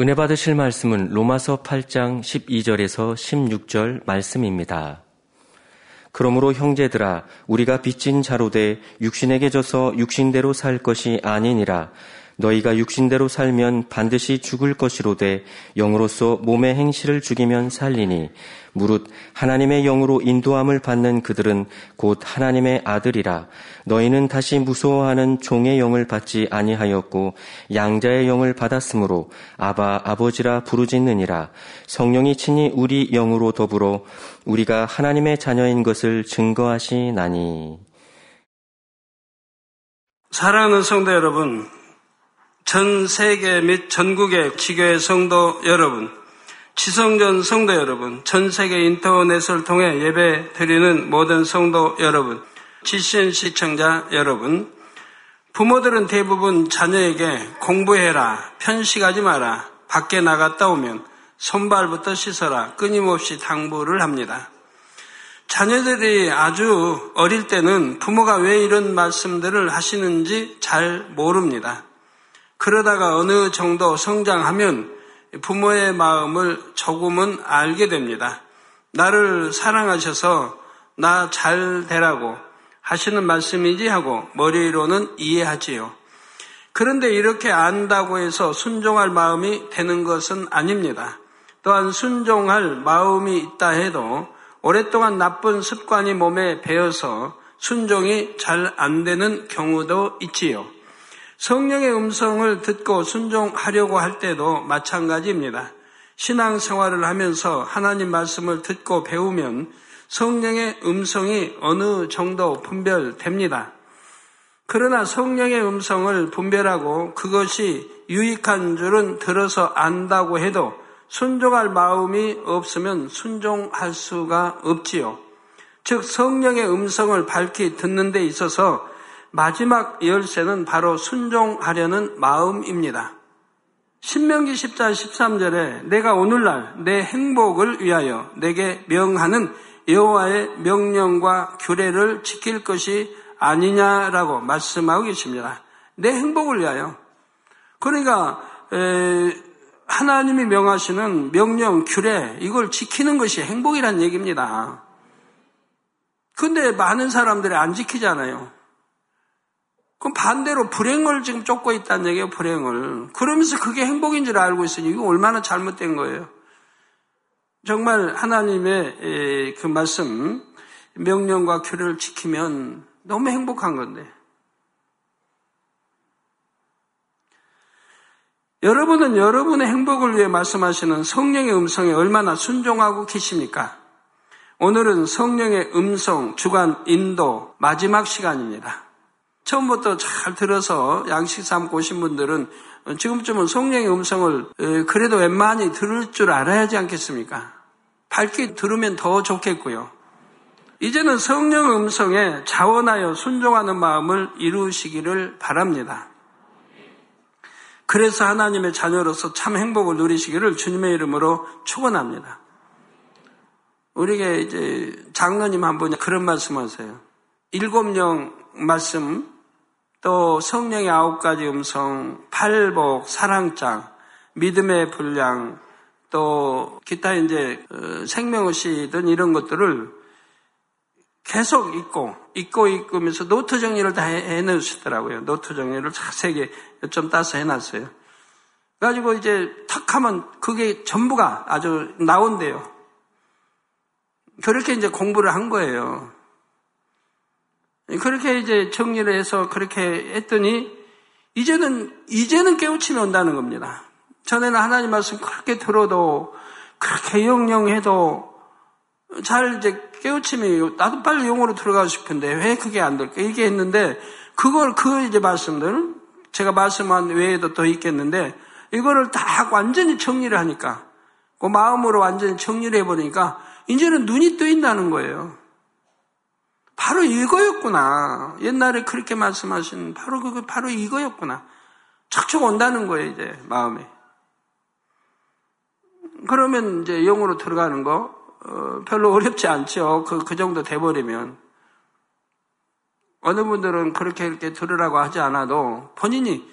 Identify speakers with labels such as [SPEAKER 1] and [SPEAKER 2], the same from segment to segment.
[SPEAKER 1] 은혜 받으실 말씀은 로마서 8장 12절에서 16절 말씀입니다. 그러므로 형제들아 우리가 빚진 자로 돼 육신에게 져서 육신대로 살 것이 아니니라 너희가 육신대로 살면 반드시 죽을 것이로되 영으로서 몸의 행실을 죽이면 살리니 무릇 하나님의 영으로 인도함을 받는 그들은 곧 하나님의 아들이라. 너희는 다시 무서워하는 종의 영을 받지 아니하였고 양자의 영을 받았으므로 아바 아버지라 부르짖느니라. 성령이 친히 우리 영으로 더불어 우리가 하나님의 자녀인 것을 증거하시나니.
[SPEAKER 2] 사랑하는 성도 여러분 전 세계 및 전국의 지교회 성도 여러분, 지성전 성도 여러분, 전 세계 인터넷을 통해 예배 드리는 모든 성도 여러분, 지신 시청자 여러분, 부모들은 대부분 자녀에게 공부해라, 편식하지 마라, 밖에 나갔다 오면 손발부터 씻어라, 끊임없이 당부를 합니다. 자녀들이 아주 어릴 때는 부모가 왜 이런 말씀들을 하시는지 잘 모릅니다. 그러다가 어느 정도 성장하면 부모의 마음을 조금은 알게 됩니다. 나를 사랑하셔서 나 잘 되라고 하시는 말씀이지 하고 머리로는 이해하지요. 그런데 이렇게 안다고 해서 순종할 마음이 되는 것은 아닙니다. 또한 순종할 마음이 있다 해도 오랫동안 나쁜 습관이 몸에 배어서 순종이 잘 안 되는 경우도 있지요. 성령의 음성을 듣고 순종하려고 할 때도 마찬가지입니다. 신앙 생활을 하면서 하나님 말씀을 듣고 배우면 성령의 음성이 어느 정도 분별됩니다. 그러나 성령의 음성을 분별하고 그것이 유익한 줄은 들어서 안다고 해도 순종할 마음이 없으면 순종할 수가 없지요. 즉 성령의 음성을 밝히 듣는 데 있어서 마지막 열쇠는 바로 순종하려는 마음입니다. 신명기 10장 13절에 내가 오늘날 내 행복을 위하여 내게 명하는 여호와의 명령과 규례를 지킬 것이 아니냐라고 말씀하고 계십니다. 내 행복을 위하여. 그러니까 하나님이 명하시는 명령, 규례 이걸 지키는 것이 행복이란 얘기입니다. 근데 많은 사람들이 안 지키잖아요. 그럼 반대로 불행을 지금 쫓고 있다는 얘기예요, 불행을. 그러면서 그게 행복인 줄 알고 있으니 이거 얼마나 잘못된 거예요. 정말 하나님의 그 말씀, 명령과 규례를 지키면 너무 행복한 건데. 여러분은 여러분의 행복을 위해 말씀하시는 성령의 음성에 얼마나 순종하고 계십니까? 오늘은 성령의 음성, 주간, 인도, 마지막 시간입니다. 처음부터 잘 들어서 양식 삼고 오신 분들은 지금쯤은 성령의 음성을 그래도 웬만히 들을 줄 알아야지 않겠습니까? 밝게 들으면 더 좋겠고요. 이제는 성령 음성에 자원하여 순종하는 마음을 이루시기를 바랍니다. 그래서 하나님의 자녀로서 참 행복을 누리시기를 주님의 이름으로 축원합니다. 우리에게 이제 장로님 한 분이 그런 말씀하세요. 일곱 영 말씀 또 성령의 아홉 가지 음성, 팔복, 사랑장, 믿음의 분량, 또 기타 이제 어, 생명의 시든 이런 것들을 계속 읽고 읽고 읽으면서 노트 정리를 다 해놓으시더라고요. 노트 정리를 자세히 좀 따서 해놨어요. 그래가지고 이제 탁 하면 그게 전부가 아주 나온대요. 그렇게 이제 공부를 한 거예요. 그렇게 이제 정리를 해서 그렇게 했더니 이제는 이제는 깨우침이 온다는 겁니다. 전에는 하나님 말씀 그렇게 들어도 그렇게 영영해도 잘 이제 깨우침이 나도 빨리 용으로 들어가고 싶은데 왜 그게 안 될까? 이게 했는데 그걸 그 이제 말씀들 제가 말씀한 외에도 또 있겠는데 이거를 다 완전히 정리를 하니까 그 마음으로 완전히 정리를 해버리니까 이제는 눈이 뜨인다는 거예요. 바로 이거였구나. 옛날에 그렇게 말씀하신 바로 그거 바로 이거였구나. 척척 온다는 거예요, 이제 마음에. 그러면 이제 영으로 들어가는 거 어, 별로 어렵지 않죠. 그, 그 정도 돼버리면. 어느 분들은 그렇게 이렇게 들으라고 하지 않아도 본인이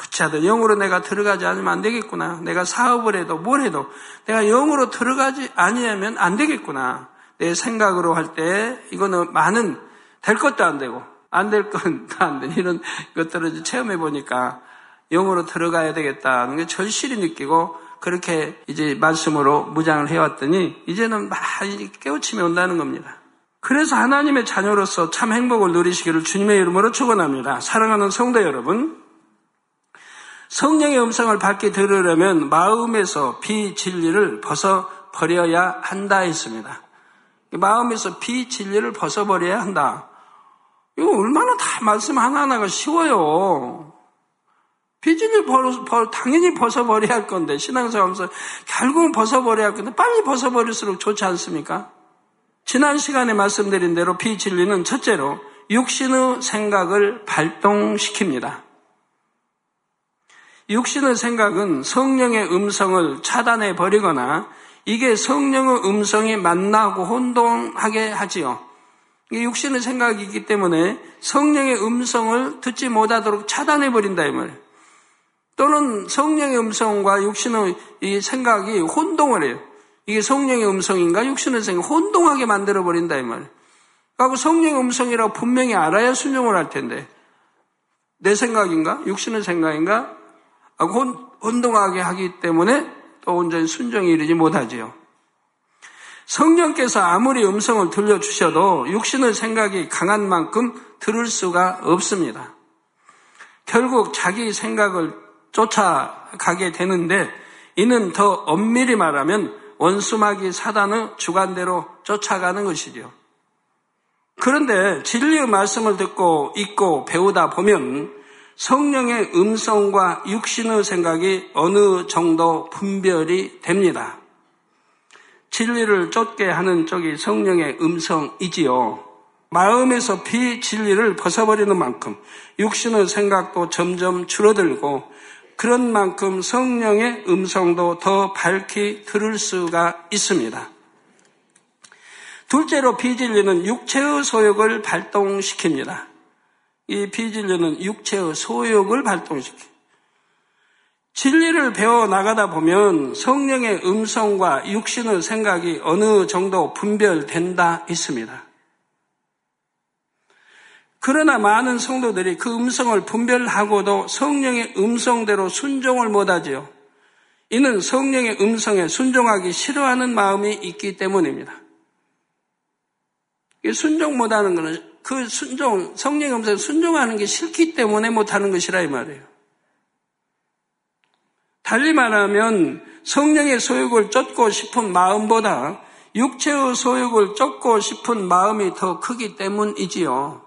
[SPEAKER 2] 어찌하든 영으로 내가 들어가지 않으면 안 되겠구나. 내가 사업을 해도 뭘 해도 내가 영으로 들어가지 아니하면 안 되겠구나. 내 생각으로 할 때 이거는 많은 될 것도 안 되고 안 될 건 다 안 되는 이런 것들을 체험해 보니까 영으로 들어가야 되겠다는 게 절실히 느끼고 그렇게 이제 말씀으로 무장을 해왔더니 이제는 많이 깨우침이 온다는 겁니다. 그래서 하나님의 자녀로서 참 행복을 누리시기를 주님의 이름으로 축원합니다. 사랑하는 성도 여러분, 성령의 음성을 받게 들으려면 마음에서 비진리를 벗어 버려야 한다 했습니다. 마음에서 비진리를 벗어 버려야 한다. 이거 얼마나 다 말씀 하나하나가 쉬워요. 비진리 벌, 벌, 당연히 벗어버려야 할 건데, 신앙생활하면서 결국은 벗어버려야 할 건데, 빨리 벗어버릴수록 좋지 않습니까? 지난 시간에 말씀드린 대로 비진리는 첫째로 육신의 생각을 발동시킵니다. 육신의 생각은 성령의 음성을 차단해 버리거나 이게 성령의 음성이 만나고 혼동하게 하지요. 이게 육신의 생각이기 때문에 성령의 음성을 듣지 못하도록 차단해 버린다 이 말이에요. 또는 성령의 음성과 육신의 이 생각이 혼동을 해요. 이게 성령의 음성인가 육신의 생각 혼동하게 만들어 버린다 이 말이에요. 그리고 성령의 음성이라고 분명히 알아야 순종을 할 텐데 내 생각인가 육신의 생각인가 혼, 혼동하게 하기 때문에 또 온전히 순종이 이르지 못하지요. 성령께서 아무리 음성을 들려주셔도 육신의 생각이 강한 만큼 들을 수가 없습니다. 결국 자기 생각을 쫓아가게 되는데 이는 더 엄밀히 말하면 원수마귀 사단의 주관대로 쫓아가는 것이죠. 그런데 진리의 말씀을 듣고 읽고 배우다 보면 성령의 음성과 육신의 생각이 어느 정도 분별이 됩니다. 진리를 쫓게 하는 쪽이 성령의 음성이지요. 마음에서 비진리를 벗어버리는 만큼 육신의 생각도 점점 줄어들고 그런 만큼 성령의 음성도 더 밝히 들을 수가 있습니다. 둘째로 비진리는 육체의 소욕을 발동시킵니다. 이 비진리는 육체의 소욕을 발동시키. 진리를 배워 나가다 보면 성령의 음성과 육신의 생각이 어느 정도 분별된다 있습니다. 그러나 많은 성도들이 그 음성을 분별하고도 성령의 음성대로 순종을 못하지요. 이는 성령의 음성에 순종하기 싫어하는 마음이 있기 때문입니다. 순종 못하는 것은 그 순종, 성령 음성에 순종하는 게 싫기 때문에 못하는 것이라 이 말이에요. 달리 말하면 성령의 소욕을 쫓고 싶은 마음보다 육체의 소욕을 쫓고 싶은 마음이 더 크기 때문이지요.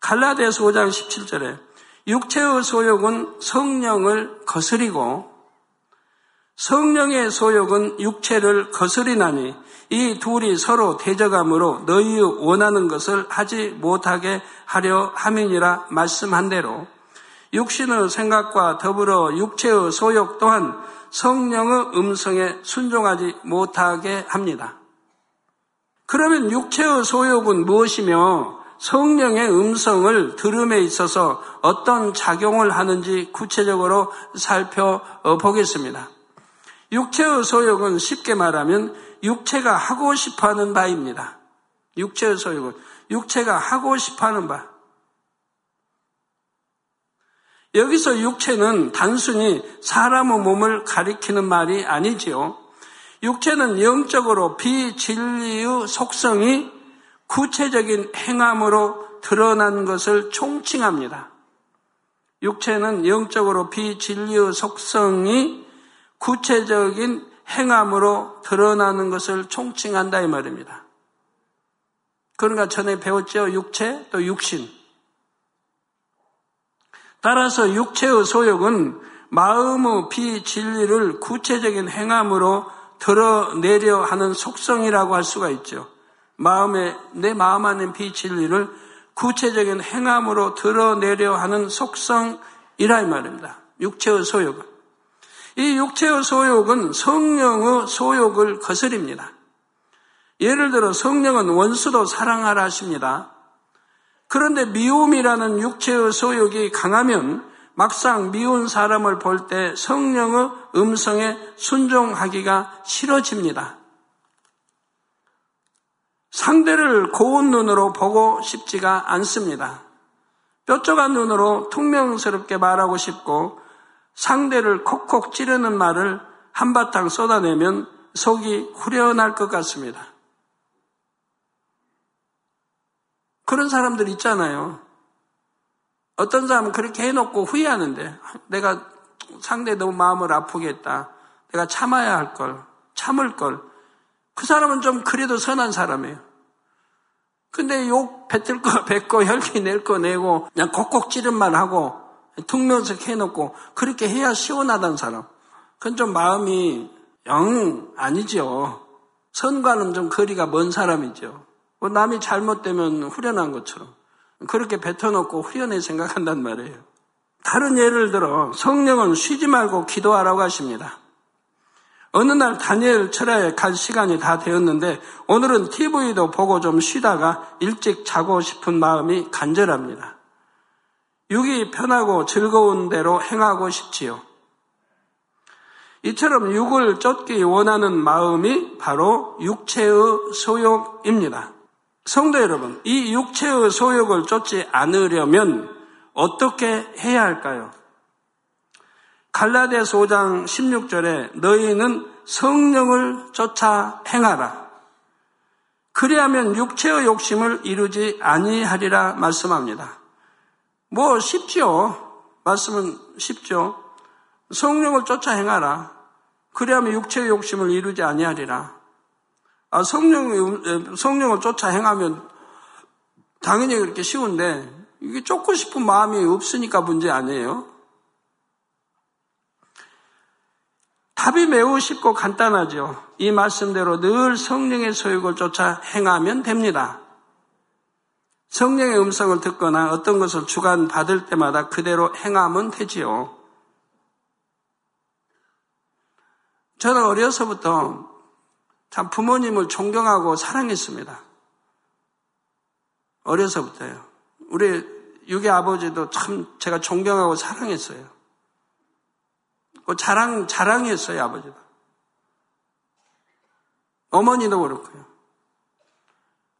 [SPEAKER 2] 갈라디아서 5장 17절에 육체의 소욕은 성령을 거스리고 성령의 소욕은 육체를 거스리나니 이 둘이 서로 대적함으로 너희 원하는 것을 하지 못하게 하려 함이니라 말씀한 대로 육신의 생각과 더불어 육체의 소욕 또한 성령의 음성에 순종하지 못하게 합니다. 그러면 육체의 소욕은 무엇이며 성령의 음성을 들음에 있어서 어떤 작용을 하는지 구체적으로 살펴보겠습니다. 육체의 소욕은 쉽게 말하면 육체가 하고 싶어 하는 바입니다. 육체의 소욕은 육체가 하고 싶어 하는 바. 여기서 육체는 단순히 사람의 몸을 가리키는 말이 아니지요. 육체는 영적으로 비진리의 속성이 구체적인 행함으로 드러난 것을 총칭합니다. 육체는 영적으로 비진리의 속성이 구체적인 행함으로 드러나는 것을 총칭한다 이 말입니다. 그러니까 전에 배웠죠. 육체 또 육신. 따라서 육체의 소욕은 마음의 비진리를 구체적인 행함으로 드러내려 하는 속성이라고 할 수가 있죠. 마음에 내 마음 안에 비진리를 구체적인 행함으로 드러내려 하는 속성이라 이 말입니다. 육체의 소욕은 이 육체의 소욕은 성령의 소욕을 거스립니다. 예를 들어 성령은 원수도 사랑하라 하십니다. 그런데 미움이라는 육체의 소욕이 강하면 막상 미운 사람을 볼 때 성령의 음성에 순종하기가 싫어집니다. 상대를 고운 눈으로 보고 싶지가 않습니다. 뾰족한 눈으로 퉁명스럽게 말하고 싶고 상대를 콕콕 찌르는 말을 한바탕 쏟아내면 속이 후련할 것 같습니다. 그런 사람들 있잖아요. 어떤 사람은 그렇게 해놓고 후회하는데 내가 상대 너무 마음을 아프게 했다. 내가 참아야 할 걸, 참을 걸. 그 사람은 좀 그래도 선한 사람이에요. 근데 욕 뱉을 거 뱉고 혈기 낼 거 내고 그냥 kok콕 찌른 말 하고 퉁면석 해놓고 그렇게 해야 시원하다는 사람. 그건 좀 마음이 영 아니죠. 선과는 좀 거리가 먼 사람이죠. 뭐 남이 잘못되면 후련한 것처럼 그렇게 뱉어놓고 후련히 생각한단 말이에요. 다른 예를 들어 성령은 쉬지 말고 기도하라고 하십니다. 어느 날 다니엘 철야에 갈 시간이 다 되었는데 오늘은 TV도 보고 좀 쉬다가 일찍 자고 싶은 마음이 간절합니다. 육이 편하고 즐거운 대로 행하고 싶지요. 이처럼 육을 쫓기 원하는 마음이 바로 육체의 소욕입니다. 성도 여러분, 이 육체의 소욕을 쫓지 않으려면 어떻게 해야 할까요? 갈라디아서 5장 16절에 너희는 성령을 쫓아 행하라. 그리하면 육체의 욕심을 이루지 아니하리라 말씀합니다. 뭐 쉽죠. 말씀은 쉽죠. 성령을 쫓아 행하라. 그리하면 육체의 욕심을 이루지 아니하리라. 아, 성령, 성령을 쫓아 행하면 당연히 그렇게 쉬운데 이게 쫓고 싶은 마음이 없으니까 문제 아니에요. 답이 매우 쉽고 간단하죠. 이 말씀대로 늘 성령의 소욕을 쫓아 행하면 됩니다. 성령의 음성을 듣거나 어떤 것을 주관받을 때마다 그대로 행하면 되지요. 저는 어려서부터 참 부모님을 존경하고 사랑했습니다. 어려서부터요. 우리 유기 아버지도 참 제가 존경하고 사랑했어요. 그 자랑, 자랑이었어요, 아버지도. 어머니도 그렇고요.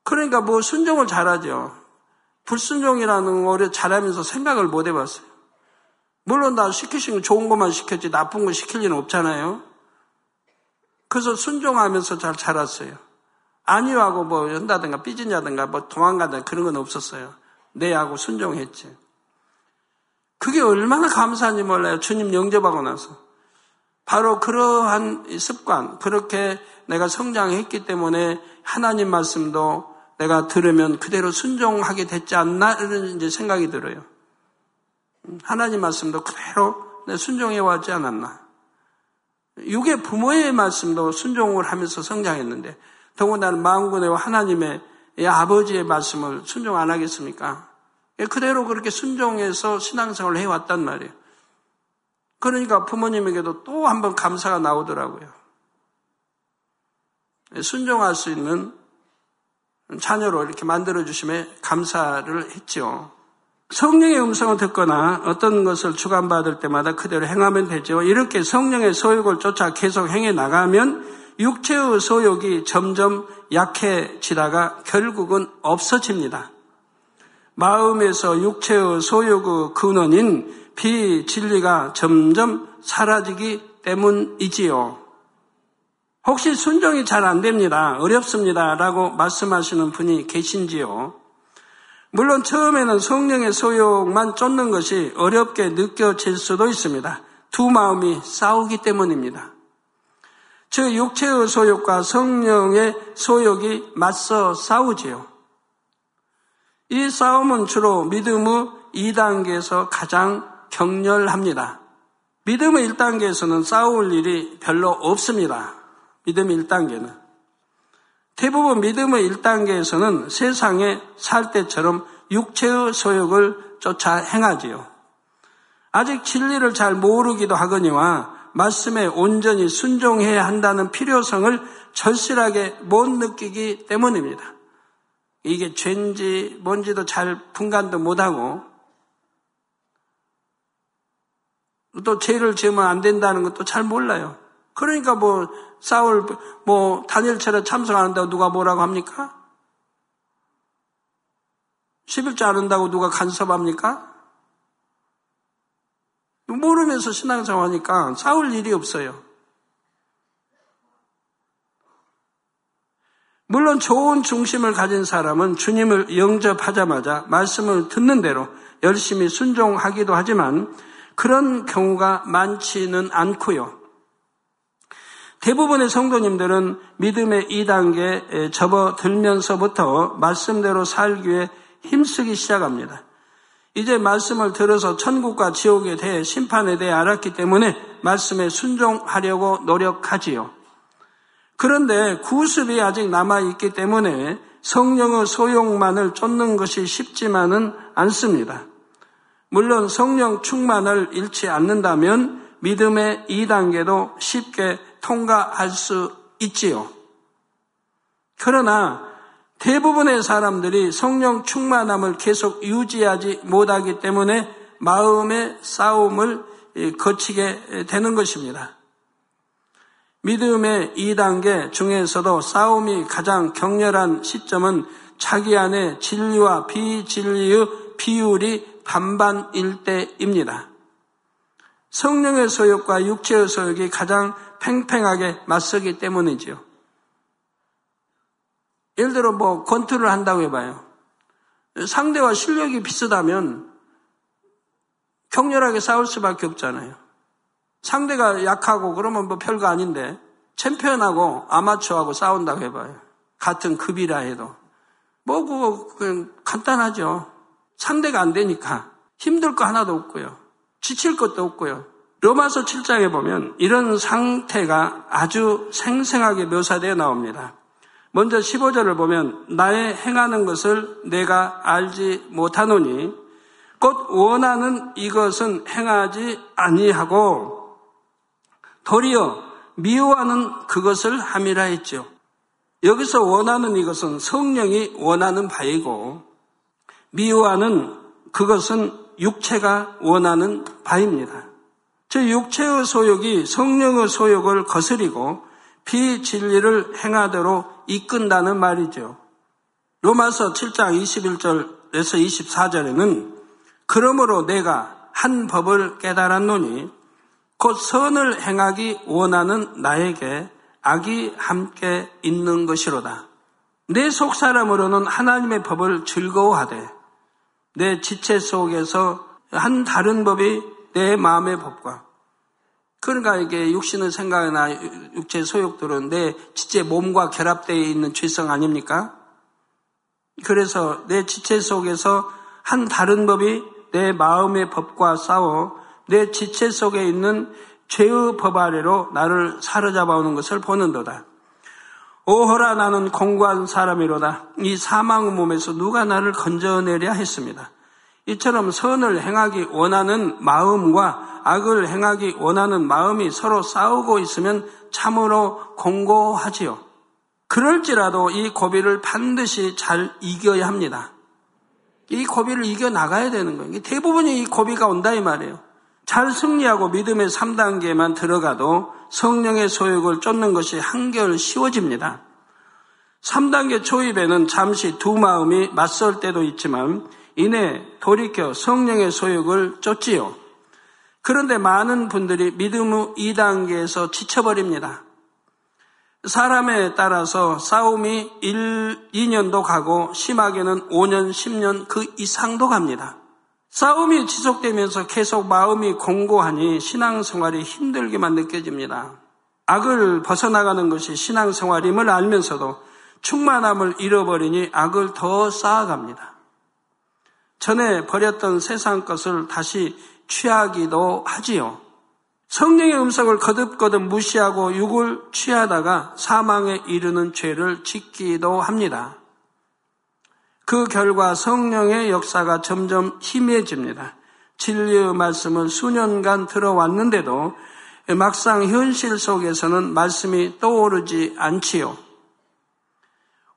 [SPEAKER 2] 그러니까 뭐 순종을 잘하죠. 불순종이라는 거를 잘하면서 생각을 못 해봤어요. 물론 나 시키신 거 좋은 것만 시켰지 나쁜 거 시킬 일은 없잖아요. 그래서 순종하면서 잘 자랐어요. 아니하고 뭐 한다든가 삐진다든가 뭐 도망가든가 그런 건 없었어요. 내하고 순종했지. 그게 얼마나 감사한지 몰라요. 주님 영접하고 나서. 바로 그러한 습관, 그렇게 내가 성장했기 때문에 하나님 말씀도 내가 들으면 그대로 순종하게 됐지 않나 이런 이제 생각이 들어요. 하나님 말씀도 그대로 순종해 왔지 않았나. 육의 부모의 말씀도 순종을 하면서 성장했는데 더군다나 마음군의 하나님의 아버지의 말씀을 순종 안 하겠습니까? 그대로 그렇게 순종해서 신앙생활을 해왔단 말이에요. 그러니까 부모님에게도 또 한 번 감사가 나오더라고요. 순종할 수 있는 자녀로 이렇게 만들어주심에 감사를 했죠. 성령의 음성을 듣거나 어떤 것을 주관받을 때마다 그대로 행하면 되죠. 이렇게 성령의 소욕을 쫓아 계속 행해 나가면 육체의 소욕이 점점 약해지다가 결국은 없어집니다. 마음에서 육체의 소욕의 근원인 비진리가 점점 사라지기 때문이지요. 혹시 순종이 잘 안 됩니다. 어렵습니다. 라고 말씀하시는 분이 계신지요? 물론 처음에는 성령의 소욕만 쫓는 것이 어렵게 느껴질 수도 있습니다. 두 마음이 싸우기 때문입니다. 즉 육체의 소욕과 성령의 소욕이 맞서 싸우지요. 이 싸움은 주로 믿음의 2단계에서 가장 격렬합니다. 믿음의 1단계에서는 싸울 일이 별로 없습니다. 믿음의 1단계는. 대부분 믿음의 1단계에서는 세상에 살 때처럼 육체의 소욕을 쫓아 행하지요. 아직 진리를 잘 모르기도 하거니와 말씀에 온전히 순종해야 한다는 필요성을 절실하게 못 느끼기 때문입니다. 이게 죄인지 뭔지도 잘 분간도 못하고 또 죄를 지으면 안 된다는 것도 잘 몰라요. 그러니까 뭐 싸울 뭐 단일체를 참석 안 한다고 누가 뭐라고 합니까? 11조 안 한다고 누가 간섭합니까? 모르면서 신앙생활 하니까 싸울 일이 없어요. 물론 좋은 중심을 가진 사람은 주님을 영접하자마자 말씀을 듣는 대로 열심히 순종하기도 하지만 그런 경우가 많지는 않고요. 대부분의 성도님들은 믿음의 2단계에 접어들면서부터 말씀대로 살기 위해 힘쓰기 시작합니다. 이제 말씀을 들어서 천국과 지옥에 대해 심판에 대해 알았기 때문에 말씀에 순종하려고 노력하지요. 그런데 구습이 아직 남아있기 때문에 성령의 소용만을 쫓는 것이 쉽지만은 않습니다. 물론 성령 충만을 잃지 않는다면 믿음의 2단계도 쉽게 통과할 수 있지요. 그러나 대부분의 사람들이 성령 충만함을 계속 유지하지 못하기 때문에 마음의 싸움을 거치게 되는 것입니다. 믿음의 2단계 중에서도 싸움이 가장 격렬한 시점은 자기 안에 진리와 비진리의 비율이 반반일 때입니다. 성령의 소욕과 육체의 소욕이 가장 팽팽하게 맞서기 때문이지요. 예를 들어 뭐 권투를 한다고 해봐요. 상대와 실력이 비슷하면 격렬하게 싸울 수밖에 없잖아요. 상대가 약하고 그러면 뭐 별거 아닌데 챔피언하고 아마추어하고 싸운다고 해봐요. 같은 급이라 해도. 뭐 그냥 간단하죠. 상대가 안 되니까 힘들 거 하나도 없고요. 지칠 것도 없고요. 로마서 7장에 보면 이런 상태가 아주 생생하게 묘사되어 나옵니다. 먼저 15절을 보면 나의 행하는 것을 내가 알지 못하노니 곧 원하는 이것은 행하지 아니하고 도리어 미워하는 그것을 함이라 했죠. 여기서 원하는 이것은 성령이 원하는 바이고 미워하는 그것은 육체가 원하는 바입니다. 저 육체의 소욕이 성령의 소욕을 거스리고 비진리를 행하도록 이끈다는 말이죠. 로마서 7장 21절에서 24절에는 그러므로 내가 한 법을 깨달았노니 곧 선을 행하기 원하는 나에게 악이 함께 있는 것이로다. 내 속사람으로는 하나님의 법을 즐거워하되 내 지체 속에서 한 다른 법이 내 마음의 법과 그러니까 이게 육신의 생각이나 육체 소욕들은 내 지체 몸과 결합되어 있는 죄성 아닙니까? 그래서 내 지체 속에서 한 다른 법이 내 마음의 법과 싸워 내 지체 속에 있는 죄의 법 아래로 나를 사로잡아 오는 것을 보는도다. 오호라 나는 공고한 사람이로다. 이 사망의 몸에서 누가 나를 건져내랴 했습니다. 이처럼 선을 행하기 원하는 마음과 악을 행하기 원하는 마음이 서로 싸우고 있으면 참으로 공고하지요. 그럴지라도 이 고비를 반드시 잘 이겨야 합니다. 이 고비를 이겨 나가야 되는 거예요. 대부분이 이 고비가 온다 이 말이에요. 잘 승리하고 믿음의 3단계만 들어가도 성령의 소욕을 쫓는 것이 한결 쉬워집니다. 3단계 초입에는 잠시 두 마음이 맞설 때도 있지만 이내 돌이켜 성령의 소욕을 쫓지요. 그런데 많은 분들이 믿음의 2단계에서 지쳐버립니다. 사람에 따라서 싸움이 1, 2년도 가고 심하게는 5년, 10년 그 이상도 갑니다. 싸움이 지속되면서 계속 마음이 공고하니 신앙생활이 힘들게만 느껴집니다. 악을 벗어나가는 것이 신앙생활임을 알면서도 충만함을 잃어버리니 악을 더 쌓아갑니다. 전에 버렸던 세상 것을 다시 취하기도 하지요. 성령의 음성을 거듭거듭 무시하고 육을 취하다가 사망에 이르는 죄를 짓기도 합니다. 그 결과 성령의 역사가 점점 희미해집니다. 진리의 말씀을 수년간 들어왔는데도 막상 현실 속에서는 말씀이 떠오르지 않지요.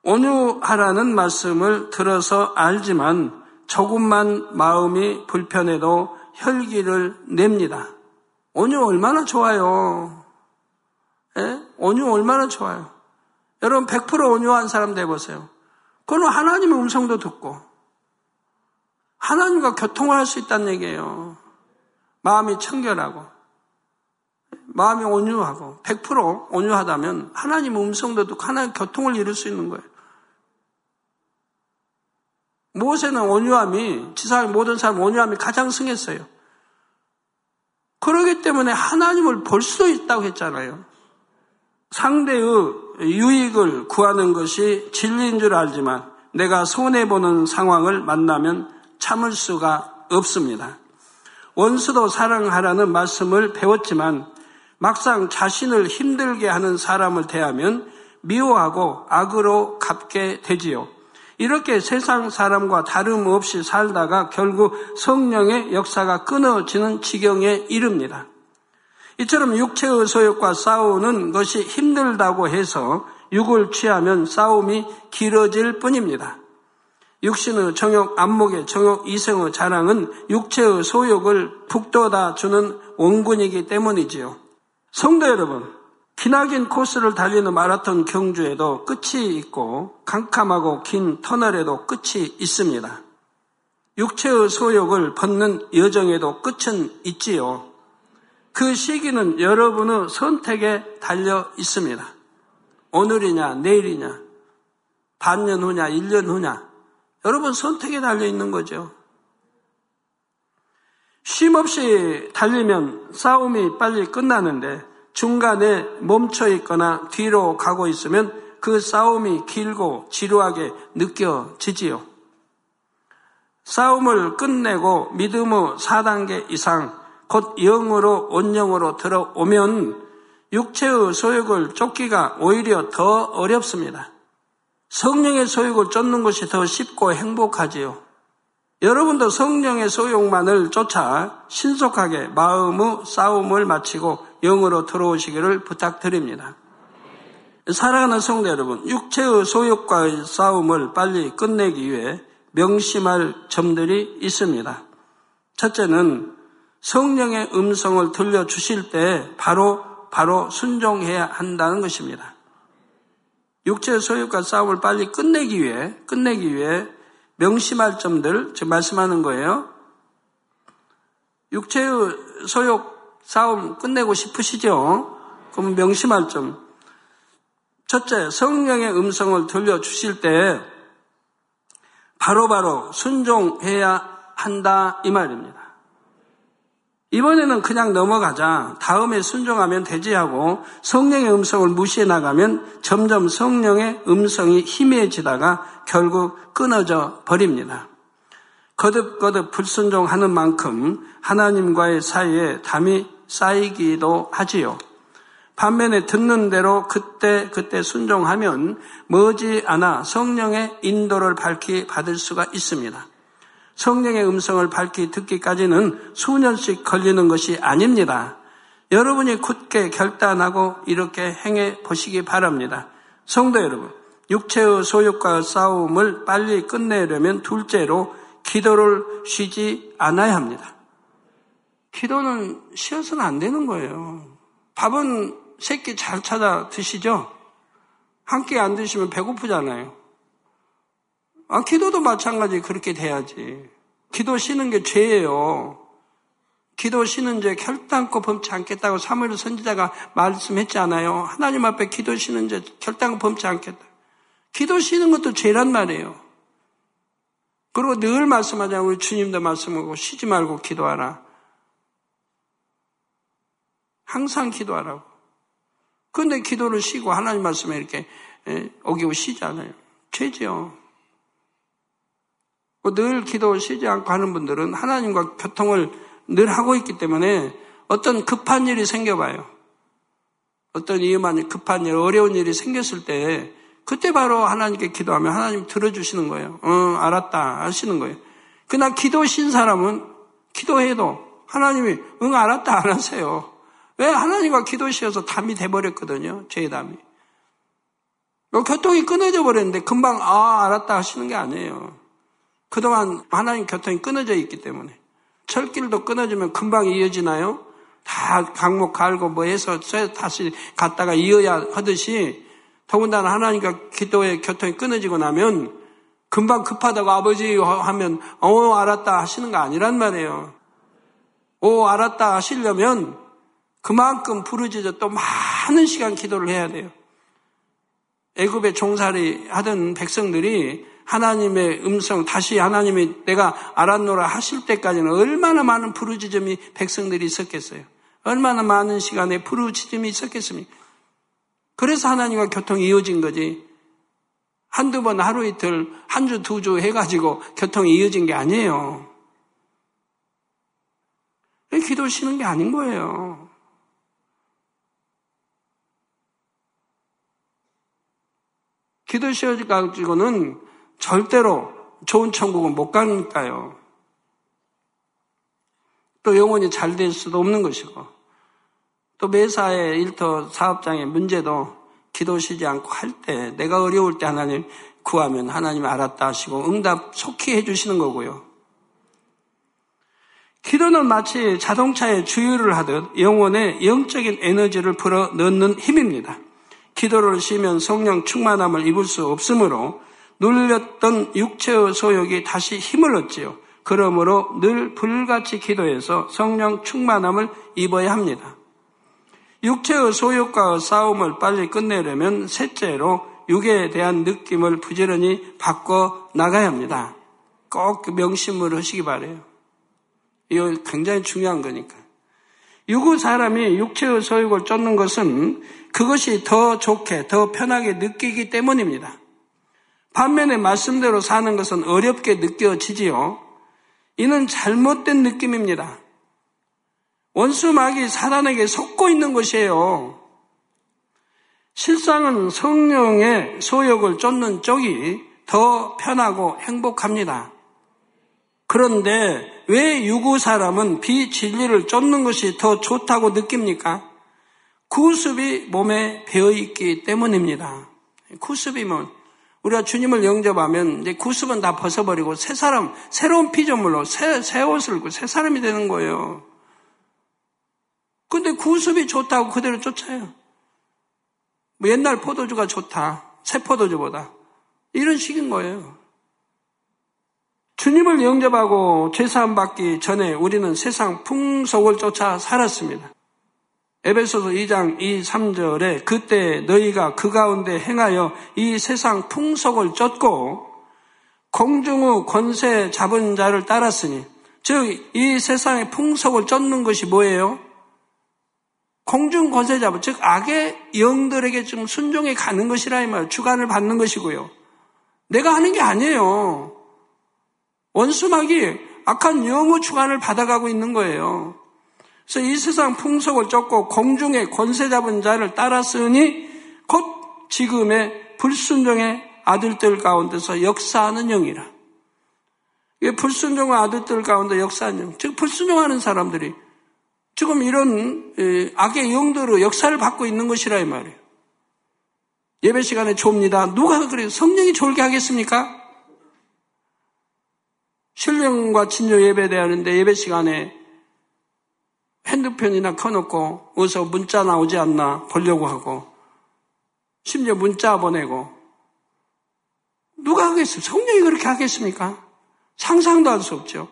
[SPEAKER 2] 온유하라는 말씀을 들어서 알지만 조금만 마음이 불편해도 혈기를 냅니다. 온유 얼마나 좋아요. 예? 온유 얼마나 좋아요. 여러분 100% 온유한 사람 돼보세요. 그건 하나님의 음성도 듣고 하나님과 교통을 할 수 있다는 얘기예요. 마음이 청결하고 마음이 온유하고 100% 온유하다면 하나님 음성도 듣고 하나님 교통을 이룰 수 있는 거예요. 모세는 온유함이 지상의 모든 사람 온유함이 가장 승했어요. 그러기 때문에 하나님을 볼 수도 있다고 했잖아요. 상대의 유익을 구하는 것이 진리인 줄 알지만 내가 손해보는 상황을 만나면 참을 수가 없습니다. 원수도 사랑하라는 말씀을 배웠지만 막상 자신을 힘들게 하는 사람을 대하면 미워하고 악으로 갚게 되지요. 이렇게 세상 사람과 다름없이 살다가 결국 성령의 역사가 끊어지는 지경에 이릅니다. 이처럼 육체의 소욕과 싸우는 것이 힘들다고 해서 육을 취하면 싸움이 길어질 뿐입니다. 육신의 정욕, 안목의 정욕, 이성의 자랑은 육체의 소욕을 북돋아 주는 원군이기 때문이지요. 성도 여러분, 기나긴 코스를 달리는 마라톤 경주에도 끝이 있고 캄캄하고 긴 터널에도 끝이 있습니다. 육체의 소욕을 벗는 여정에도 끝은 있지요. 그 시기는 여러분의 선택에 달려 있습니다. 오늘이냐, 내일이냐, 반년 후냐, 1년 후냐. 여러분 선택에 달려 있는 거죠. 쉼 없이 달리면 싸움이 빨리 끝나는데 중간에 멈춰 있거나 뒤로 가고 있으면 그 싸움이 길고 지루하게 느껴지지요. 싸움을 끝내고 믿음의 4단계 이상 곧 영으로 온영으로 들어오면 육체의 소욕을 쫓기가 오히려 더 어렵습니다. 성령의 소욕을 쫓는 것이 더 쉽고 행복하지요. 여러분도 성령의 소욕만을 쫓아 신속하게 마음의 싸움을 마치고 영으로 들어오시기를 부탁드립니다. 사랑하는 성도 여러분, 육체의 소욕과의 싸움을 빨리 끝내기 위해 명심할 점들이 있습니다. 첫째는 성령의 음성을 들려주실 때 바로, 바로 순종해야 한다는 것입니다. 육체의 소욕과 싸움을 빨리 끝내기 위해, 끝내기 위해 명심할 점들, 지금 말씀하는 거예요. 육체의 소욕 싸움 끝내고 싶으시죠? 그럼 명심할 점. 첫째, 성령의 음성을 들려주실 때 바로바로 순종해야 한다 이 말입니다. 이번에는 그냥 넘어가자. 다음에 순종하면 되지 하고 성령의 음성을 무시해 나가면 점점 성령의 음성이 희미해지다가 결국 끊어져 버립니다. 거듭거듭 불순종하는 만큼 하나님과의 사이에 담이 쌓이기도 하지요. 반면에 듣는 대로 그때 그때 순종하면 머지 않아 성령의 인도를 밝히 받을 수가 있습니다. 성령의 음성을 밝히 듣기까지는 수년씩 걸리는 것이 아닙니다. 여러분이 굳게 결단하고 이렇게 행해 보시기 바랍니다. 성도 여러분, 육체의 소욕과 싸움을 빨리 끝내려면 둘째로 기도를 쉬지 않아야 합니다. 기도는 쉬어서는 안 되는 거예요. 밥은 새끼 잘 찾아 드시죠? 한 끼 안 드시면 배고프잖아요. 아, 기도도 마찬가지 그렇게 돼야지. 기도 쉬는 게 죄예요. 기도 쉬는 죄 결단코 범치 않겠다고 사무엘 선지자가 말씀했지 않아요. 하나님 앞에 기도 쉬는 죄 결단코 범치 않겠다. 기도 쉬는 것도 죄란 말이에요. 그리고 늘 말씀하자면 우리 주님도 말씀하고 쉬지 말고 기도하라. 항상 기도하라고. 그런데 기도를 쉬고 하나님 말씀에 이렇게 어기고 쉬지 않아요. 죄죠. 늘 기도 쉬지 않고 하는 분들은 하나님과 교통을 늘 하고 있기 때문에 어떤 급한 일이 생겨봐요. 어떤 위험한 급한 일, 어려운 일이 생겼을 때 그때 바로 하나님께 기도하면 하나님 들어주시는 거예요. 어, 알았다 하시는 거예요. 그러나 기도 신 사람은 기도해도 하나님이 응 알았다 안 하세요. 왜 하나님과 기도시어서 담이 돼버렸거든요. 죄의 담이. 교통이 끊어져 버렸는데 금방 아 알았다 하시는 게 아니에요. 그동안 하나님 교통이 끊어져 있기 때문에 철길도 끊어지면 금방 이어지나요? 다 강목 갈고 뭐 해서 다시 갔다가 이어야 하듯이 더군다나 하나님과 기도의 교통이 끊어지고 나면 금방 급하다고 아버지 하면 어 알았다 하시는 거 아니란 말이에요. 오 알았다 하시려면 그만큼 부르짖어 또 많은 시간 기도를 해야 돼요. 애굽에 종살이 하던 백성들이 하나님의 음성 다시 하나님이 내가 알았노라 하실 때까지는 얼마나 많은 부르짖음이 백성들이 있었겠어요. 얼마나 많은 시간에 부르짖음이 있었겠습니까? 그래서 하나님과 교통이 이어진 거지. 한두 번 하루 이틀, 한 주, 두 주 해가지고 교통이 이어진 게 아니에요. 기도 쉬는 게 아닌 거예요. 기도 쉬어가지고는 절대로 좋은 천국은 못 가니까요. 또 영혼이 잘 될 수도 없는 것이고, 또 매사의 일터 사업장의 문제도 기도 쉬지 않고 할 때, 내가 어려울 때 하나님 구하면 하나님 알았다 하시고 응답 속히 해주시는 거고요. 기도는 마치 자동차에 주유를 하듯 영혼의 영적인 에너지를 불어 넣는 힘입니다. 기도를 쉬면 성령 충만함을 입을 수 없으므로 눌렸던 육체의 소욕이 다시 힘을 얻지요. 그러므로 늘 불같이 기도해서 성령 충만함을 입어야 합니다. 육체의 소욕과 싸움을 빨리 끝내려면 셋째로 육에 대한 느낌을 부지런히 바꿔 나가야 합니다. 꼭그 명심을 하시기 바래요. 이거 굉장히 중요한 거니까. 육의 사람이 육체의 소욕을 쫓는 것은 그것이 더 좋게, 더 편하게 느끼기 때문입니다. 반면에 말씀대로 사는 것은 어렵게 느껴지지요. 이는 잘못된 느낌입니다. 원수 막이 사단에게 속고 있는 것이에요. 실상은 성령의 소욕을 쫓는 쪽이 더 편하고 행복합니다. 그런데 왜 유구 사람은 비진리를 쫓는 것이 더 좋다고 느낍니까? 구습이 몸에 배어 있기 때문입니다. 구습이면 우리가 주님을 영접하면 이제 구습은 다 벗어버리고 새 사람, 새로운 피조물로 새, 새 옷을 입고 새 사람이 되는 거예요. 근데 구습이 좋다고 그대로 쫓아요. 뭐 옛날 포도주가 좋다. 새 포도주보다. 이런 식인 거예요. 주님을 영접하고 죄사함 받기 전에 우리는 세상 풍속을 쫓아 살았습니다. 에베소서 2장 2, 3절에 그때 너희가 그 가운데 행하여 이 세상 풍속을 쫓고 공중의 권세 잡은 자를 따랐으니 즉 이 세상의 풍속을 쫓는 것이 뭐예요? 공중 권세 잡은 즉 악의 영들에게 좀 순종해 가는 것이라 이 말, 주관을 받는 것이고요. 내가 하는 게 아니에요. 원수막이 악한 영의 주관을 받아가고 있는 거예요. 그래서 이 세상 풍속을 쫓고 공중의 권세 잡은 자를 따랐으니 곧 지금의 불순종의 아들들 가운데서 역사하는 영이라. 이게 불순종의 아들들 가운데 역사하는 영. 즉, 불순종하는 사람들이 지금 이런 악의 영들의 역사를 받고 있는 것이라 이 말이에요. 예배 시간에 좁니다. 누가 그래요? 성령이 졸게 하겠습니까? 신령과 친조 예배 대하는데 예배 시간에 핸드폰이나 켜놓고 어서 문자 나오지 않나 보려고 하고 심지어 문자 보내고 누가 하겠어요? 성령이 그렇게 하겠습니까? 상상도 할 수 없죠.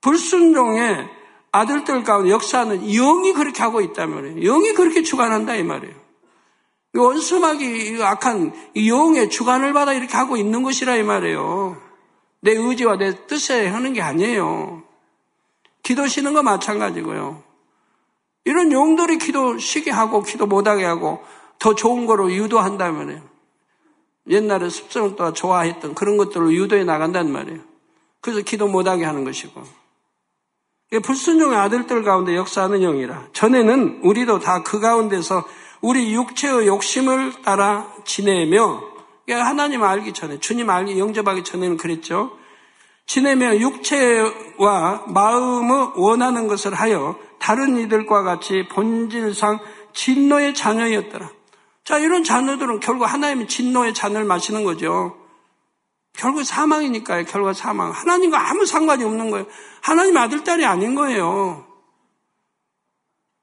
[SPEAKER 2] 불순종의 아들들 가운데 역사는 영이 그렇게 하고 있다면 영이 그렇게 주관한다 이 말이에요. 원수막이 악한 영의 주관을 받아 이렇게 하고 있는 것이라 이 말이에요. 내 의지와 내 뜻에 하는 게 아니에요. 기도 쉬는 거 마찬가지고요. 이런 용들이 기도 쉬게 하고 기도 못하게 하고 더 좋은 거로 유도한다면 옛날에 습성을 또 좋아했던 그런 것들로 유도해 나간단 말이에요. 그래서 기도 못하게 하는 것이고. 불순종의 아들들 가운데 역사하는 영이라. 전에는 우리도 다 그 가운데서 우리 육체의 욕심을 따라 지내며 하나님 알기 전에 주님 알기 영접하기 전에는 그랬죠. 지내며 육체와 마음의 원하는 것을 하여 다른 이들과 같이 본질상 진노의 자녀였더라. 자, 이런 자녀들은 결국 하나님의 진노의 잔을 마시는 거죠. 결국 사망이니까요. 결국 사망. 하나님과 아무 상관이 없는 거예요. 하나님 아들, 딸이 아닌 거예요.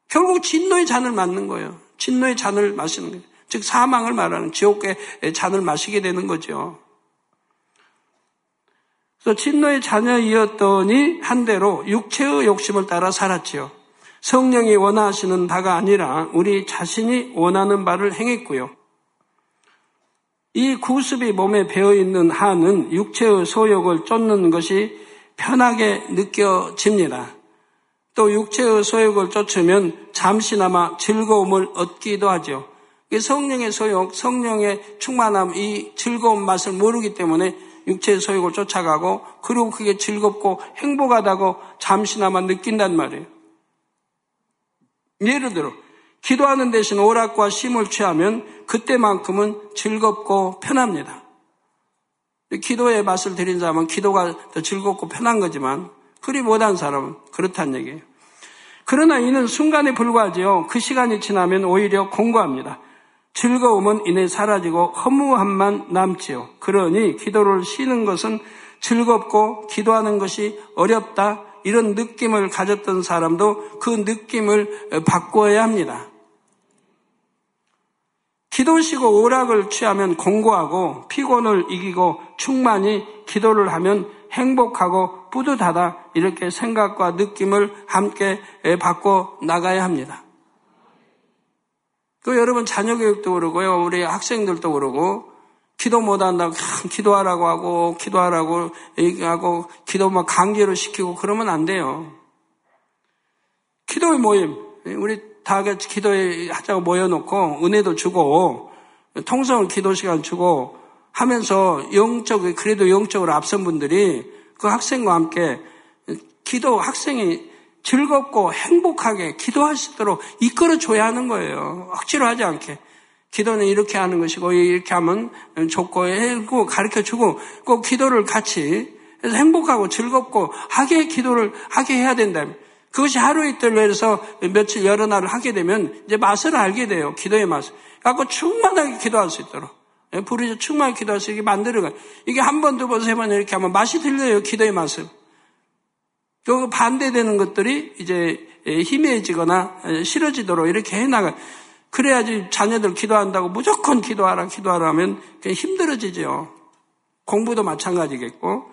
[SPEAKER 2] 결국 진노의 잔을 맞는 거예요. 진노의 잔을 마시는 거예요. 즉 사망을 말하는 지옥의 잔을 마시게 되는 거죠. 그래서 진노의 자녀이었더니 한대로 육체의 욕심을 따라 살았지요. 성령이 원하시는 바가 아니라 우리 자신이 원하는 바를 행했고요. 이 구습이 몸에 배어 있는 한은 육체의 소욕을 쫓는 것이 편하게 느껴집니다. 또 육체의 소욕을 쫓으면 잠시나마 즐거움을 얻기도 하죠. 성령의 소욕, 성령의 충만함, 이 즐거운 맛을 모르기 때문에 육체의 소욕을 쫓아가고 그리고 그게 즐겁고 행복하다고 잠시나마 느낀단 말이에요. 예를 들어 기도하는 대신 오락과 심을 취하면 그때만큼은 즐겁고 편합니다. 기도의 맛을 들인 사람은 기도가 더 즐겁고 편한 거지만 그리 못한 사람은 그렇다는 얘기예요. 그러나 이는 순간에 불과하지요. 그 시간이 지나면 오히려 공고합니다. 즐거움은 이내 사라지고 허무함만 남지요. 그러니 기도를 쉬는 것은 즐겁고 기도하는 것이 어렵다. 이런 느낌을 가졌던 사람도 그 느낌을 바꿔야 합니다. 기도 쉬고 오락을 취하면 공고하고 피곤을 이기고 충만히 기도를 하면 행복하고 뿌듯하다. 이렇게 생각과 느낌을 함께 바꿔 나가야 합니다. 그 여러분 자녀 교육도 그러고요. 우리 학생들도 그러고 기도 못한다고 기도하라고 하고 기도하라고 얘기하고 기도 막 강제로 시키고 그러면 안 돼요. 기도의 모임 우리 다 같이 기도에 하자고 모여놓고 은혜도 주고 통성을 기도 시간 주고 하면서 영적 그래도 영적으로 앞선 분들이 그 학생과 함께 기도 학생이 즐겁고 행복하게 기도할 수 있도록 이끌어 줘야 하는 거예요. 억지로 하지 않게. 기도는 이렇게 하는 것이고 이렇게 하면 좋고 해고 가르쳐 주고 꼭 기도를 같이 해서 행복하고 즐겁고 하게 기도를 하게 해야 된다. 그것이 하루 이틀로 해서 며칠 여러 날을 하게 되면 이제 맛을 알게 돼요. 기도의 맛을. 갖고 충만하게 기도할 수 있도록. 부르짖어 충만하게 기도할 수 있게 만들어가요. 이게 한 번, 두 번, 세 번 이렇게 하면 맛이 들려요. 기도의 맛을. 그 반대되는 것들이 이제 희미해지거나 싫어지도록 이렇게 해나가. 그래야지 자녀들 기도한다고 무조건 기도하라, 기도하라 하면 힘들어지죠. 공부도 마찬가지겠고.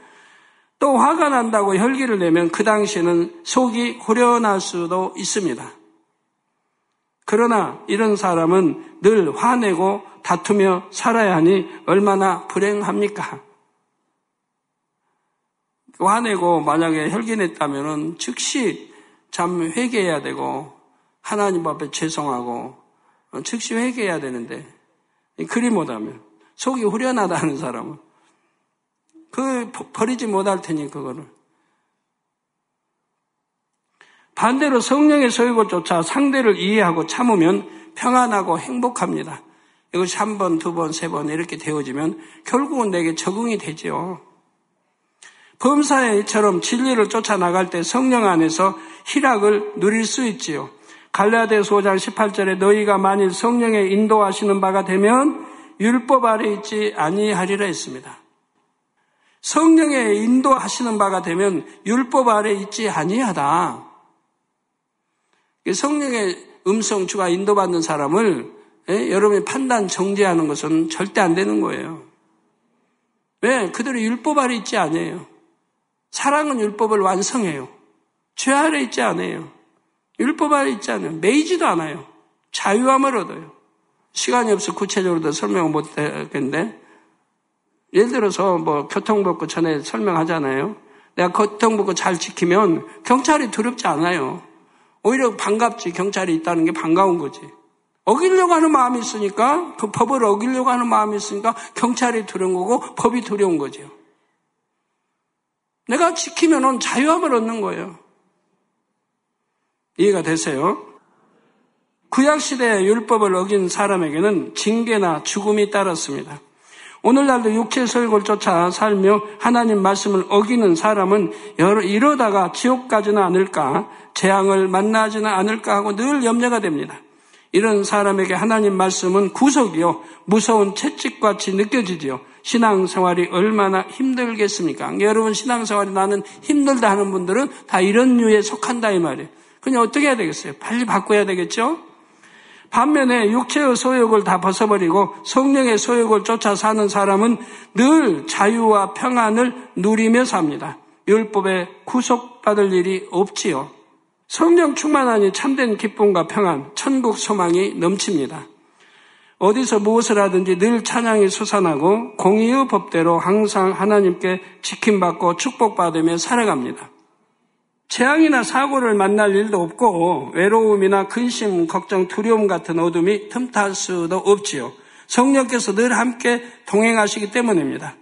[SPEAKER 2] 또 화가 난다고 혈기를 내면 그 당시에는 속이 후련할 수도 있습니다. 그러나 이런 사람은 늘 화내고 다투며 살아야 하니 얼마나 불행합니까? 화내고 만약에 혈기냈다면 즉시 참 회개해야 되고 하나님 앞에 죄송하고 즉시 회개해야 되는데 그리 못하면 속이 후련하다는 사람은 그 버리지 못할 테니 그거를 반대로 성령의 소욕을 쫓아 상대를 이해하고 참으면 평안하고 행복합니다. 이것이 한 번, 두 번, 세 번 이렇게 되어지면 결국은 내게 적응이 되지요. 범사에처럼 진리를 쫓아나갈 때 성령 안에서 희락을 누릴 수 있지요. 갈라디아서 5장 18절에 너희가 만일 성령의 인도하시는 바가 되면 율법 아래 있지 아니하리라 했습니다. 성령의 인도하시는 바가 되면 율법 아래 있지 아니하다. 성령의 음성 주가 인도받는 사람을 예? 여러분이 판단 정죄하는 것은 절대 안 되는 거예요. 왜? 그들이 율법 아래 있지 않아요. 사랑은 율법을 완성해요. 죄 아래 있지 않아요. 율법 아래 있지 않아요. 매이지도 않아요. 자유함을 얻어요. 시간이 없어 구체적으로 설명을 못 하겠는데, 예를 들어서 뭐 교통법규 전에 설명하잖아요. 내가 교통법규 잘 지키면 경찰이 두렵지 않아요. 오히려 반갑지. 경찰이 있다는 게 반가운 거지. 어기려고 하는 마음이 있으니까, 그 법을 어기려고 하는 마음이 있으니까 경찰이 두려운 거고 법이 두려운 거죠. 내가 지키면은 자유함을 얻는 거예요. 이해가 되세요? 구약시대의 율법을 어긴 사람에게는 징계나 죽음이 따랐습니다. 오늘날도 육체 소욕을 쫓아 살며 하나님 말씀을 어기는 사람은 이러다가 지옥 가지는 않을까, 재앙을 만나지는 않을까 하고 늘 염려가 됩니다. 이런 사람에게 하나님 말씀은 구속이요, 무서운 채찍같이 느껴지지요. 신앙생활이 얼마나 힘들겠습니까? 여러분 신앙생활이 나는 힘들다 하는 분들은 다 이런 류에 속한다 이 말이에요. 그냥 어떻게 해야 되겠어요? 빨리 바꿔야 되겠죠? 반면에 육체의 소욕을 다 벗어버리고 성령의 소욕을 쫓아 사는 사람은 늘 자유와 평안을 누리며 삽니다. 율법에 구속받을 일이 없지요. 성령 충만하니 참된 기쁨과 평안, 천국 소망이 넘칩니다. 어디서 무엇을 하든지 늘 찬양이 솟아나고 공의의 법대로 항상 하나님께 지킴받고 축복받으며 살아갑니다. 재앙이나 사고를 만날 일도 없고 외로움이나 근심, 걱정, 두려움 같은 어둠이 틈탈 수도 없지요. 성령께서 늘 함께 동행하시기 때문입니다.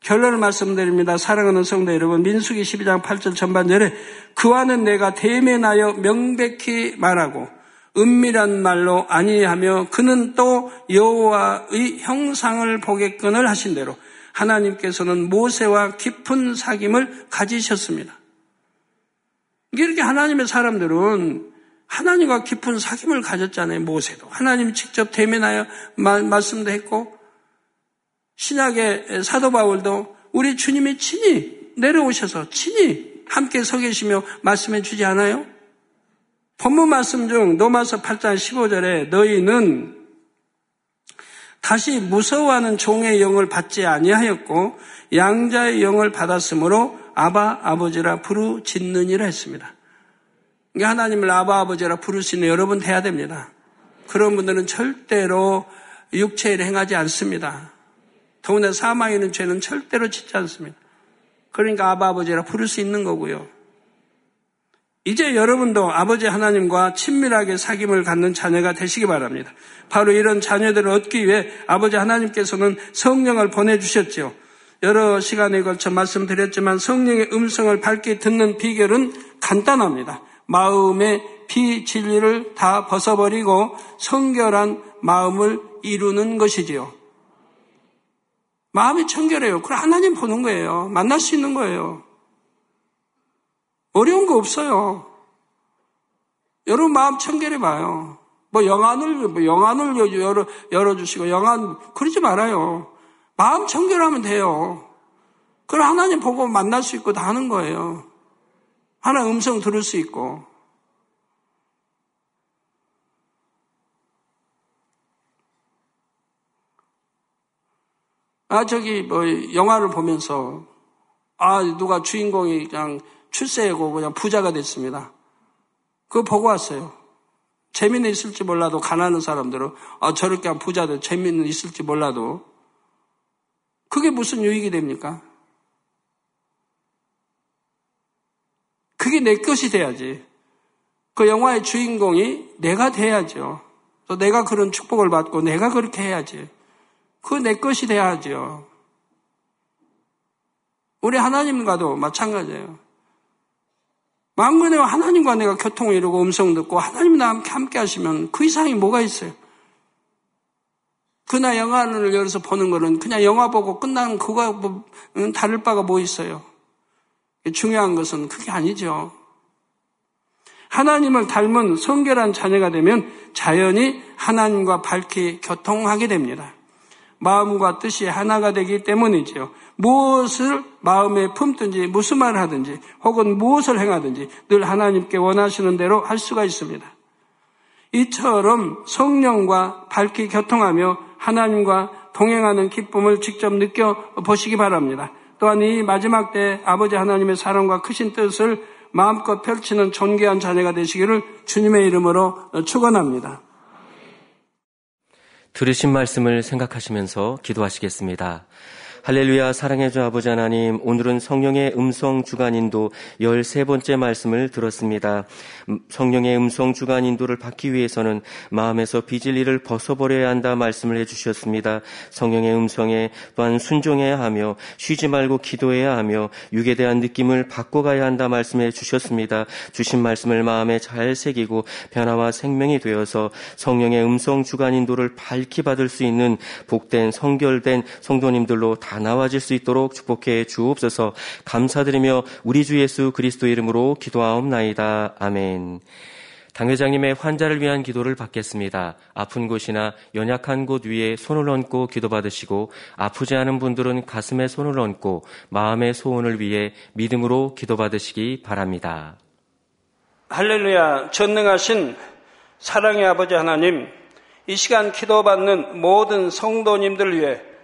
[SPEAKER 2] 결론을 말씀드립니다. 사랑하는 성도 여러분, 민수기 12장 8절 전반절에 그와는 내가 대면하여 명백히 말하고 은밀한 말로 아니하며 그는 또 여호와의 형상을 보겠건을 하신 대로 하나님께서는 모세와 깊은 사귐을 가지셨습니다. 이렇게 하나님의 사람들은 하나님과 깊은 사귐을 가졌잖아요. 모세도 하나님 직접 대면하여 말씀도 했고 신약의 사도 바울도 우리 주님이 친히 내려오셔서 친히 함께 서 계시며 말씀해 주지 않아요? 본문 말씀 중 노마서 8장 15절에 너희는 다시 무서워하는 종의 영을 받지 아니하였고 양자의 영을 받았으므로 아바 아버지라 부르짖느니라 했습니다. 그러니까 하나님을 아바 아버지라 부르시는 여러분 돼야 됩니다. 그런 분들은 절대로 육체를 행하지 않습니다. 더구나 사망에 있는 죄는 절대로 짓지 않습니다. 그러니까 아바 아버지라 부를 수 있는 거고요. 이제 여러분도 아버지 하나님과 친밀하게 사귐을 갖는 자녀가 되시기 바랍니다. 바로 이런 자녀들을 얻기 위해 아버지 하나님께서는 성령을 보내주셨죠. 여러 시간에 걸쳐 말씀드렸지만 성령의 음성을 밝게 듣는 비결은 간단합니다. 마음의 비진리를 다 벗어버리고 성결한 마음을 이루는 것이지요. 마음이 청결해요. 그래 하나님 보는 거예요. 만날 수 있는 거예요. 어려운 거 없어요. 여러분 마음 청결해 봐요. 뭐 영안을 뭐 영안을 열어 열어 주시고 영안 그러지 말아요. 마음 청결하면 돼요. 그럼 하나님 보고 만날 수 있고 다 하는 거예요. 하나 음성 들을 수 있고. 아, 저기, 뭐, 영화를 보면서, 아, 누가 주인공이 그냥 출세하고 그냥 부자가 됐습니다. 그거 보고 왔어요. 재미는 있을지 몰라도 가난한 사람들은, 아, 저렇게 부자들 재미는 있을지 몰라도, 그게 무슨 유익이 됩니까? 그게 내 것이 돼야지. 그 영화의 주인공이 내가 돼야죠. 또 내가 그런 축복을 받고 내가 그렇게 해야지. 그 내 것이 돼야죠. 우리 하나님과도 마찬가지예요. 만군의 하나님과 내가 교통을 이루고 음성 듣고 하나님과 함께, 함께 하시면 그 이상이 뭐가 있어요? 그나 영화를 열어서 보는 거는 그냥 영화 보고 끝나는 그거 뭐, 다를 바가 뭐 있어요? 중요한 것은 그게 아니죠. 하나님을 닮은 성결한 자녀가 되면 자연히 하나님과 밝게 교통하게 됩니다. 마음과 뜻이 하나가 되기 때문이지요. 무엇을 마음에 품든지 무슨 말을 하든지 혹은 무엇을 행하든지 늘 하나님께 원하시는 대로 할 수가 있습니다. 이처럼 성령과 밝게 교통하며 하나님과 동행하는 기쁨을 직접 느껴 보시기 바랍니다. 또한 이 마지막 때 아버지 하나님의 사랑과 크신 뜻을 마음껏 펼치는 존귀한 자녀가 되시기를 주님의 이름으로 축원합니다.
[SPEAKER 1] 들으신 말씀을 생각하시면서 기도하시겠습니다. 할렐루야 사랑해주 아버지 하나님 오늘은 성령의 음성 주간 인도 13번째 말씀을 들었습니다. 음, 성령의 음성 주간 인도를 받기 위해서는 마음에서 비질리를 벗어버려야 한다 말씀을 해주셨습니다. 성령의 음성에 또한 순종해야 하며 쉬지 말고 기도해야 하며 육에 대한 느낌을 바꿔가야 한다 말씀해 주셨습니다. 주신 말씀을 마음에 잘 새기고 변화와 생명이 되어서 성령의 음성 주간 인도를 밝히 받을 수 있는 복된 성결된 성도님들로 다 나와질 수 있도록 축복해 주옵소서 감사드리며 우리 주 예수 그리스도 이름으로 기도하옵나이다. 아멘. 당 회장님의 환자를 위한 기도를 받겠습니다. 아픈 곳이나 연약한 곳 위에 손을 얹고 기도받으시고 아프지 않은 분들은 가슴에 손을 얹고 마음의 소원을 위해 믿음으로 기도받으시기 바랍니다.
[SPEAKER 2] 할렐루야 전능하신 사랑의 아버지 하나님 이 시간 기도받는 모든 성도님들 위해